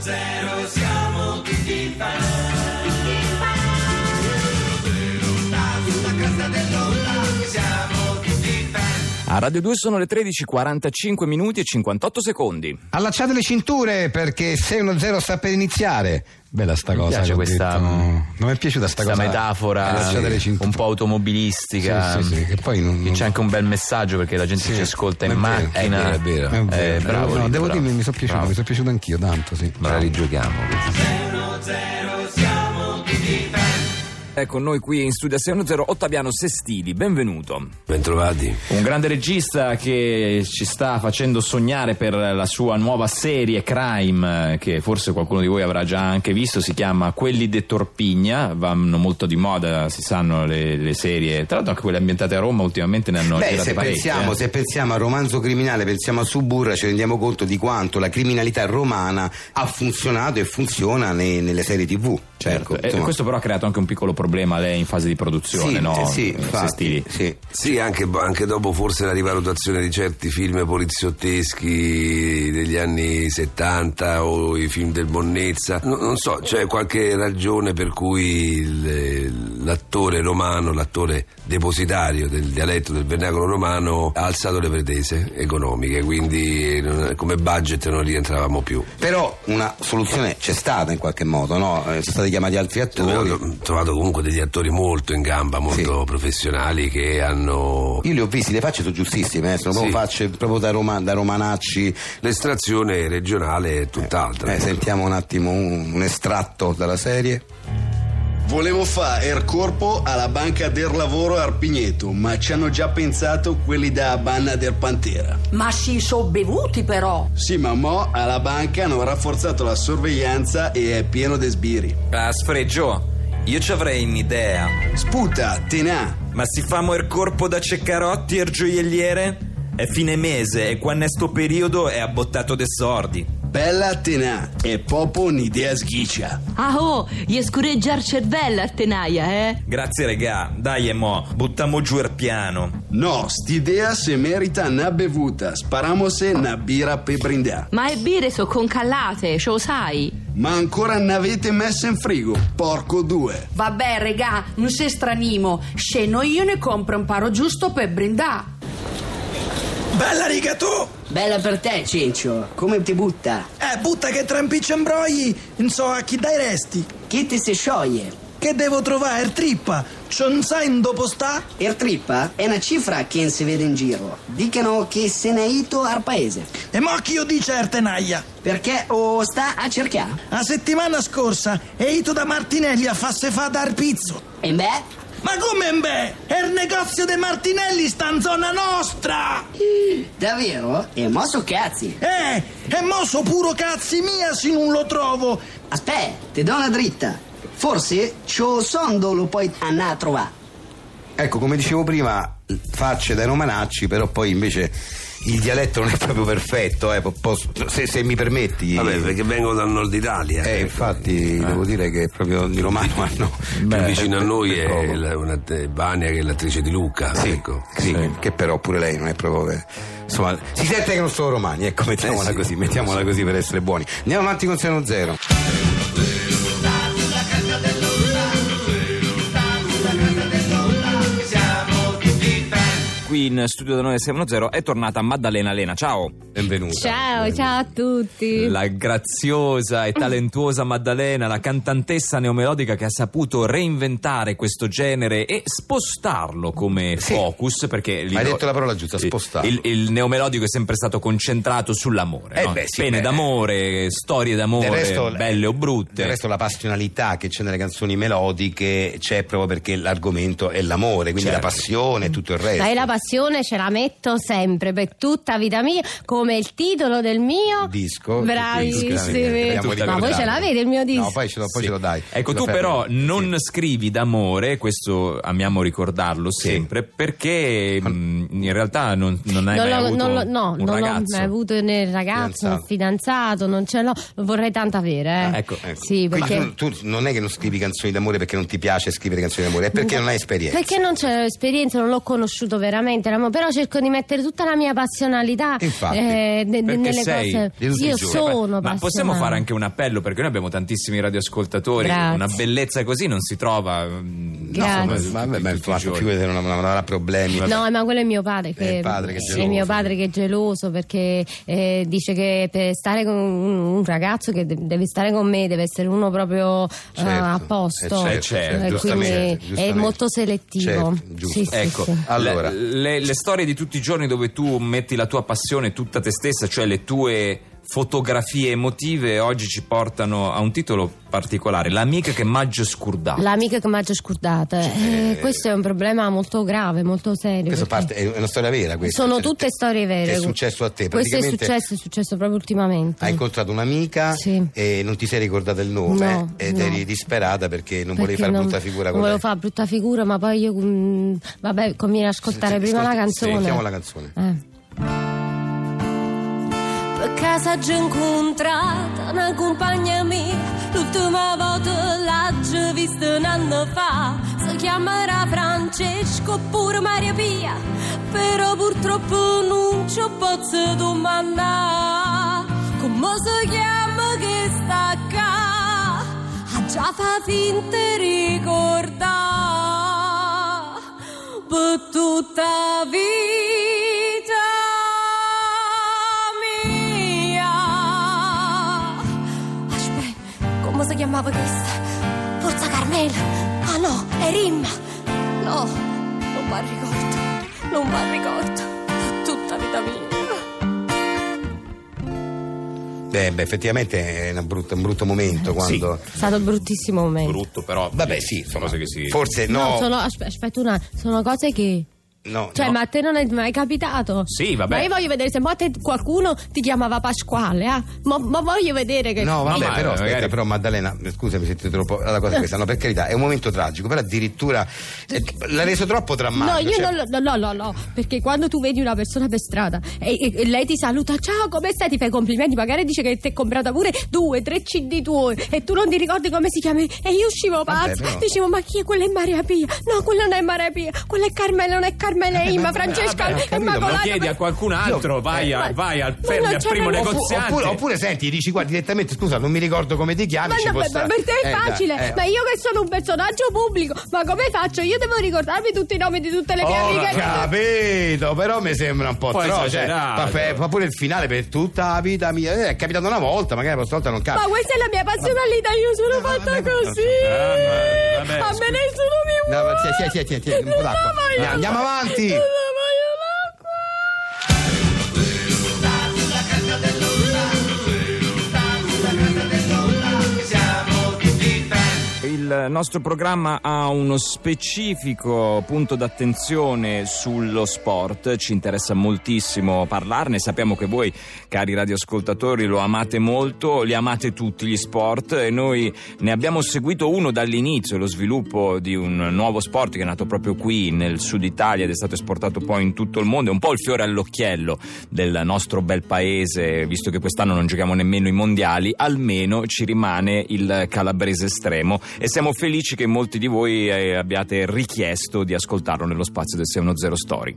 zero siamo tutti fan. Sulla cresta dell'onda siamo tutti fan. A Radio 2 sono le 13:45 minuti e 58 secondi. Allacciate le cinture perché 610 sta per iniziare. Bella sta Mi cosa. questa, mm, Non mi è piaciuta sta, Questa cosa. metafora un po' automobilistica. Sì, sì, che poi non- Che c'è anche un bel messaggio perché la gente ci ascolta in è vero, macchina. È vero, è Eh, vero. bravo, No, devo bravo. dire, mi sono piaciuto, Bravo. mi sono piaciuto anch'io tanto, sì. Ma la rigiochiamo. È con noi qui in studio a 610 Ottaviano Sestili, benvenuto. Bentrovati. Un grande regista che ci sta facendo sognare per la sua nuova serie Crime, eh, che forse qualcuno di voi avrà già anche visto, si chiama Quelli de Torpigna, vanno molto di moda, si sanno le, le serie, tra l'altro anche quelle ambientate a Roma ultimamente ne hanno Beh, girate se parecchie, pensiamo, eh. se pensiamo al romanzo criminale, pensiamo a Suburra, ci rendiamo conto di quanto la criminalità romana ha funzionato e funziona nei- nelle serie tv. Certo, Ecco, e insomma. questo però ha creato anche un piccolo problema lei in fase di produzione, sì, no? sì, Eh, infatti, sì. Sì, anche, anche dopo forse la rivalutazione di certi film poliziotteschi degli anni 70 o i film del Bonnezza, no- non so, c'è qualche ragione per cui il- l'attore romano, l'attore depositario del dialetto del vernacolo romano ha alzato le pretese economiche, quindi non- come budget non rientravamo più. Però una soluzione c'è stata in qualche modo, no? Eh, Sono stati chiamati altri attori. Ho trovato comunque degli attori molto in gamba, molto Sì. professionali che hanno Io li ho visti, le facce sono giustissime, eh, sono Sì. proprio facce proprio da, Roma- da romanacci. L'estrazione regionale è tutt'altra. Eh, sentiamo un attimo un, un estratto dalla serie. Volevo fare il corpo alla banca del lavoro a Arpigneto, ma ci hanno già pensato quelli da Banna del Pantera. Ma si sono bevuti però. Sì, ma mo alla banca hanno rafforzato la sorveglianza e è pieno di sbirri. Ah, sfregio, io ci avrei un'idea. Sputa, te n'ha. Ma si famo il corpo da ceccarotti e il gioielliere? È fine mese e quando è sto periodo è abbottato de sordi. Bella te n'ha. È proprio un'idea sghiccia. Ah oh, gli scureggia il cervello a tenaia, eh? Grazie regà, dai e mo, buttiamo giù il piano. No, st'idea se merita una bevuta. Sparamose una birra per brindare. Ma le birre sono concallate, ce lo sai? Ma ancora ne avete messe in frigo? Porco due. Vabbè, regà, non sei stranimo. Sceno io ne compro un paro giusto per brindare. Bella riga tu! Bella per te, Cincio. Come ti butta? Eh, butta che tra impiccio e imbrogli, non so a chi dai resti. Chi ti si scioglie? Che devo trovare il trippa? Un sai dopo sta? Il trippa è una cifra che non si vede in giro. Dicono che se ne è ito al paese. E mo chi io dice a tenaia? Perché o sta a cercare. La settimana scorsa è ito da Martinelli a farsi fa dar pizzo. E beh, Ma come beh? È il negozio dei Martinelli sta in zona nostra! davvero? E mo so cazzi. Eh, e mo so puro cazzi mia se non lo trovo! Aspetta, ti do una dritta. Forse c'ho sondo lo puoi andare a trovare. Ecco, come dicevo prima, facce dai romanacci, però poi invece il dialetto non è proprio perfetto, eh, po- posso- se, se mi permetti. Vabbè, perché vengo dal nord Italia. Eh, infatti devo dire che proprio di romano hanno... Più vicino a noi è poco. la- una te- Vania che è l'attrice di Luca. Sì, ecco. sì, che però pure lei non è proprio... eh, Insomma, si sente che non sono romani, ecco, mettiamola Eh sì, così, mettiamola così per essere buoni. Andiamo avanti con 6 0 Qui in studio da noi al 610 è tornata Maddalena Lena, ciao! Benvenuta. Ciao, ciao a tutti. La graziosa e talentuosa Maddalena, la cantantessa neomelodica che ha saputo reinventare questo genere e spostarlo come Sì. focus perché Hai detto la parola giusta, spostarlo. Il, il neomelodico è sempre stato concentrato sull'amore, Eh no? beh, sì, pene beh. d'amore, storie d'amore, Del resto, belle o brutte. Del resto la passionalità che c'è nelle canzoni melodiche c'è proprio perché l'argomento è l'amore, quindi Certo. la passione e tutto il resto. Ma io la passione ce la metto sempre per tutta vita mia, come il titolo del mio disco Bravissimi. Ma voi ce l'avete il mio disco? no poi ce lo, poi Sì. ce lo dai Ecco, Lo tu però non Sì. scrivi d'amore, questo amiamo ricordarlo sempre, perché mh, in realtà non, non hai Non mai l'ho- avuto non l'ho- no, un non ragazzo. ho mai avuto né ragazzo, né fidanzato, non ce l'ho, lo vorrei tanto avere. Eh. Ah, ecco, Ecco. Sì, perché... tu, tu non è che non scrivi canzoni d'amore perché non ti piace scrivere canzoni d'amore, è perché non hai esperienza. Perché non c'è esperienza, non l'ho conosciuto veramente veramente l'amo, però cerco di mettere tutta la mia passionalità Infatti, eh, ne- Perché nelle sei cose. Io sono Ma possiamo fare anche un appello perché noi abbiamo tantissimi radioascoltatori. Grazie. Una bellezza così non si trova. Grazie. insomma, Ma, ma, giorni. figurati, non, non avrà problemi. No, ma quello è mio padre che È il padre che è è geloso. mio padre che è geloso perché eh, dice che per stare con un, un ragazzo che de- deve stare con me deve essere uno proprio eh, Certo, a posto. eh, certo, certo, Eh, quindi giustamente, è giustamente. molto selettivo. Certo, giusto. Sì, sì, Ecco, sì. Allora. le, le- le storie di tutti i giorni dove tu metti la tua passione tutta te stessa, cioè le tue fotografie emotive, oggi ci portano a un titolo particolare, L'amica che maggio scurdata. L'amica che mi ha già scordata. Eh, questo è un problema molto grave, molto serio. Parte è una storia vera. Questa. Sono Cioè, tutte storie vere. È successo a te. Questo è successo, è successo proprio ultimamente. Hai incontrato un'amica Sì. e non ti sei ricordata il nome No, ed no. eri disperata perché non volevi Perché fare non- brutta figura non con volevo lei. fare brutta figura, ma poi io. mm, vabbè, conviene ascoltare Sì, prima ascolti- la canzone. sentiamo la canzone. Eh. Per casa già incontrata una compagna mia, l'ultima volta l'ho vista un anno fa. Si chiamerà Francesco oppure Maria Pia, però purtroppo non ci posso domandare come si chiama che sta qua. Ha già fa finta di ricordare per tutta vita chiamava questa? Forza Carmela? Ah no, è Rimma. No, non mi ricordo. Non mi ricordo. Tutta vita mia. Beh, beh, effettivamente è brutta- un brutto momento quando. È stato un bruttissimo momento. Brutto, però. Vabbè, sì, insomma, cose che si. forse no. sono, aspe- aspetta una, sono cose che. No, Cioè, no. ma a te non è mai capitato? Sì, vabbè. Ma io voglio vedere se mo a te qualcuno ti chiamava Pasquale, ah? Ma, ma voglio vedere che. No, vabbè, ma però, aspetta, magari- però Maddalena, scusami se ti troppo. La cosa è questa, no, per carità, è un momento tragico, però addirittura eh, l'ha reso troppo No, drammatico. io cioè- non lo- no, no, no, no, perché quando tu vedi una persona per strada e, e- e lei ti saluta, ciao, come stai? Ti fai complimenti, magari dice che ti è comprata pure due, tre CD tuoi e tu non ti ricordi come si chiama. E io uscivo Vabbè, pazza, però- dicevo, ma chi è? Quella è Maria Pia. No, quella non è Maria Pia, quella è Carmela, non è Carmela, è Imma, Francesca, vabbè, ho è capito, ma Ma Immacolata. chiedi a qualcun altro, Io- vai, a- eh, vai al ma fermi al primo negoziante. Oppure, oppure senti, dici guarda direttamente, scusa, non mi ricordo come ti chiami. Ma, no, ma- stare. ma per te è Eh, dai, facile, eh. ma io che sono un personaggio pubblico, ma come faccio? Io devo ricordarmi tutti i nomi di tutte le mie Ho amiche. capito, però mi sembra un po' troppo. Cioè, fa- fa pure il finale per tutta la vita mia. Eh, è capitato una volta, magari la prossima volta non Ma capita. questa è la mia passionalità, io sono fatta così. vabbè, vabbè, A me nessuno mi No, vuole. ma tieni, tieni, tieni, un po' d'acqua. No, ma io- Andiamo avanti. No, Il nostro programma ha uno specifico punto d'attenzione sullo sport, ci interessa moltissimo parlarne, sappiamo che voi cari radioascoltatori lo amate molto, li amate tutti gli sport e noi ne abbiamo seguito uno dall'inizio, lo sviluppo di un nuovo sport che è nato proprio qui nel sud Italia ed è stato esportato poi in tutto il mondo, è un po' il fiore all'occhiello del nostro bel paese, visto che quest'anno non giochiamo nemmeno i mondiali, almeno ci rimane il calabrese estremo e siamo felici che molti di voi eh, abbiate richiesto di ascoltarlo nello spazio del 610 Story.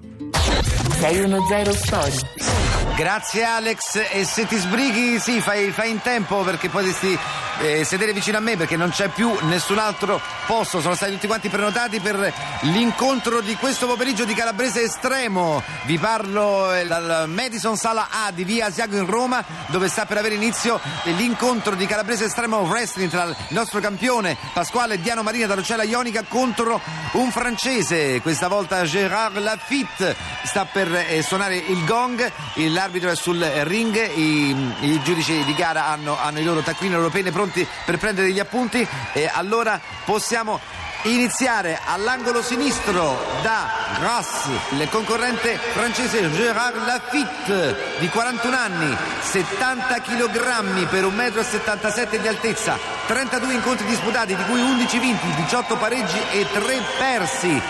610 Story. Grazie Alex e se ti sbrighi sì fai, fai in tempo perché potresti eh, sedere vicino a me perché non c'è più nessun altro posto, sono stati tutti quanti prenotati per l'incontro di questo pomeriggio di Calabrese Estremo. Vi parlo eh, dal Madison Sala A di Via Asiago in Roma dove sta per avere inizio l'incontro di Calabrese Estremo Wrestling tra il nostro campione Pasquale Diano Marina da Rocella Ionica contro un francese, questa volta Gérard Lafitte sta per eh, suonare il gong, l'arbitro è sul ring, i, i giudici di gara hanno, hanno i loro taccuini, le loro penne pronti per prendere gli appunti e allora possiamo iniziare all'angolo sinistro da Grasse, il concorrente francese Gérard Lafitte di 41 anni, 70 kg per 1,77 m di altezza, 32 incontri disputati di cui 11 vinti, 18 pareggi e 3 persi.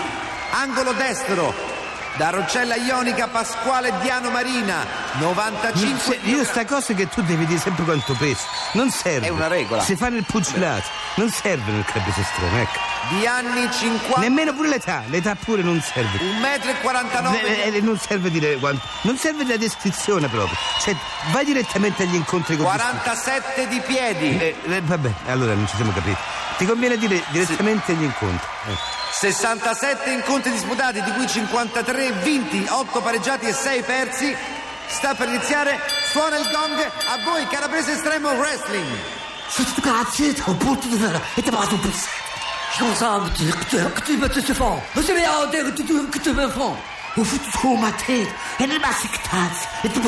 Angolo destro da Roccella Ionica Pasquale Diano Marina 95 Io sta cosa che tu devi dire sempre quanto pesa non serve È una regola. se fare il pugilato non il calabrese estremo, ecco. Di anni 50. Nemmeno pure l'età, l'età pure non serve. 1,49 m. Eh, eh, non serve dire quanto. Non serve la descrizione proprio. Cioè, vai direttamente agli incontri con 47 di piedi. Eh, eh, vabbè, allora non ci siamo capiti. Ti conviene dire direttamente agli incontri. Eh. 67 incontri disputati, di cui 53 vinti, 8 pareggiati e 6 persi. Sta per iniziare, suona il gong, a voi Calabrese Estremo Wrestling. Grazie, ho punto di e ti vado un sens que tu, te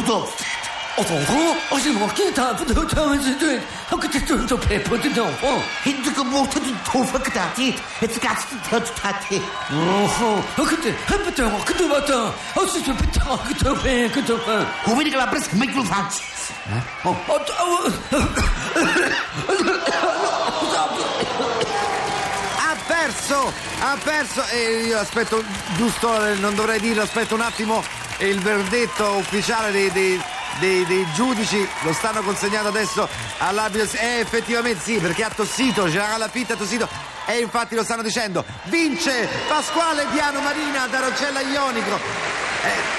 foot, ma tête. Et les massictats. Et tout le monde. Attends, oh, j'ai manqué d'un peu de temps, mais c'est tout. Oh, que tu te te plais pas de d'enfant. Et tu que mon te trouve que t'as dit. Et tu casses tout ta tête. Oh, oh, que tu, un peu de temps, que tu vas temps. Oh, c'est un peu de temps, que tu fais, que tu fais. Hoe weet ik la presque met je van? Oh, Ha perso, ha perso e io aspetto, giusto, eh, non dovrei dirlo, aspetto un attimo il verdetto ufficiale dei, dei, dei, dei giudici, lo stanno consegnando adesso all'arbitro, eh effettivamente sì, perché ha tossito, Gerard Lapitte ha tossito e infatti lo stanno dicendo, vince Pasquale Diano Marina da Roccella Ionico. Eh,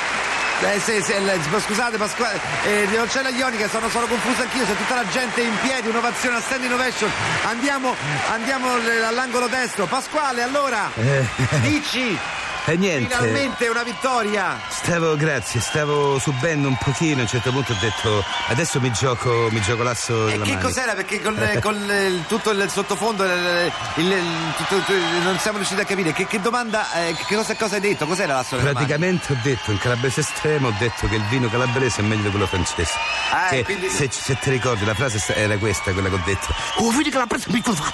eh, sì, il- scusate Pasquale, eh, Roccella Ionica sono, sono confuso anch'io, c'è tutta la gente in piedi, un'ovazione a standing ovation. Andiamo, andiamo all'angolo destro. Pasquale, allora, Eh, dici E niente. finalmente una vittoria. Stavo, grazie, stavo subendo un pochino, a un certo punto ho detto adesso mi gioco, mi gioco l'asso E della che mano. cos'era? Perché con, con il- tutto il sottofondo il- il- tutto- tutto- non siamo riusciti a capire. Che, che domanda, eh, che cosa, cosa hai detto? Cos'era la storia? Praticamente ho detto in calabrese estremo, ho detto che il vino calabrese è meglio di quello francese. Ah, Che quindi- se, se ti ricordi la frase era questa, quella che ho detto. Ik la presque met je van?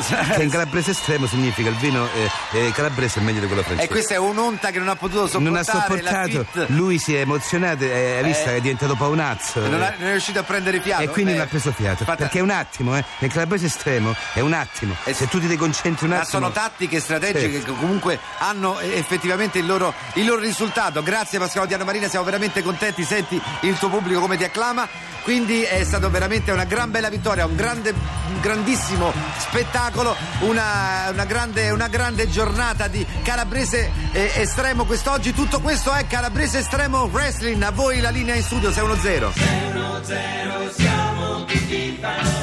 Che in calabrese estremo significa il vino eh, eh, calabrese è meglio di quello E francese. questa è un'onta che non ha potuto sopportare. non ha sopportato, lui si è emozionato e hai visto Eh. che è diventato paonazzo. Non, è- non è riuscito a prendere fiato. E quindi non ha preso fiato. fatta- Perché è un attimo, eh. Nel calabrese estremo è un attimo. Eh, Se tu ti deconcentri un Ma attimo. sono tattiche strategiche che comunque hanno eh, effettivamente il loro, il loro risultato. Grazie Pasquale Diano Marina, siamo veramente contenti, senti il tuo pubblico come ti acclama. Quindi è stato veramente una gran bella vittoria, un, grande, un grandissimo spettacolo, una, una grande, una grande giornata di Calabrese eh, Estremo quest'oggi. Tutto questo è Calabrese Estremo Wrestling. A voi la linea in studio 610. siamo tutti fan.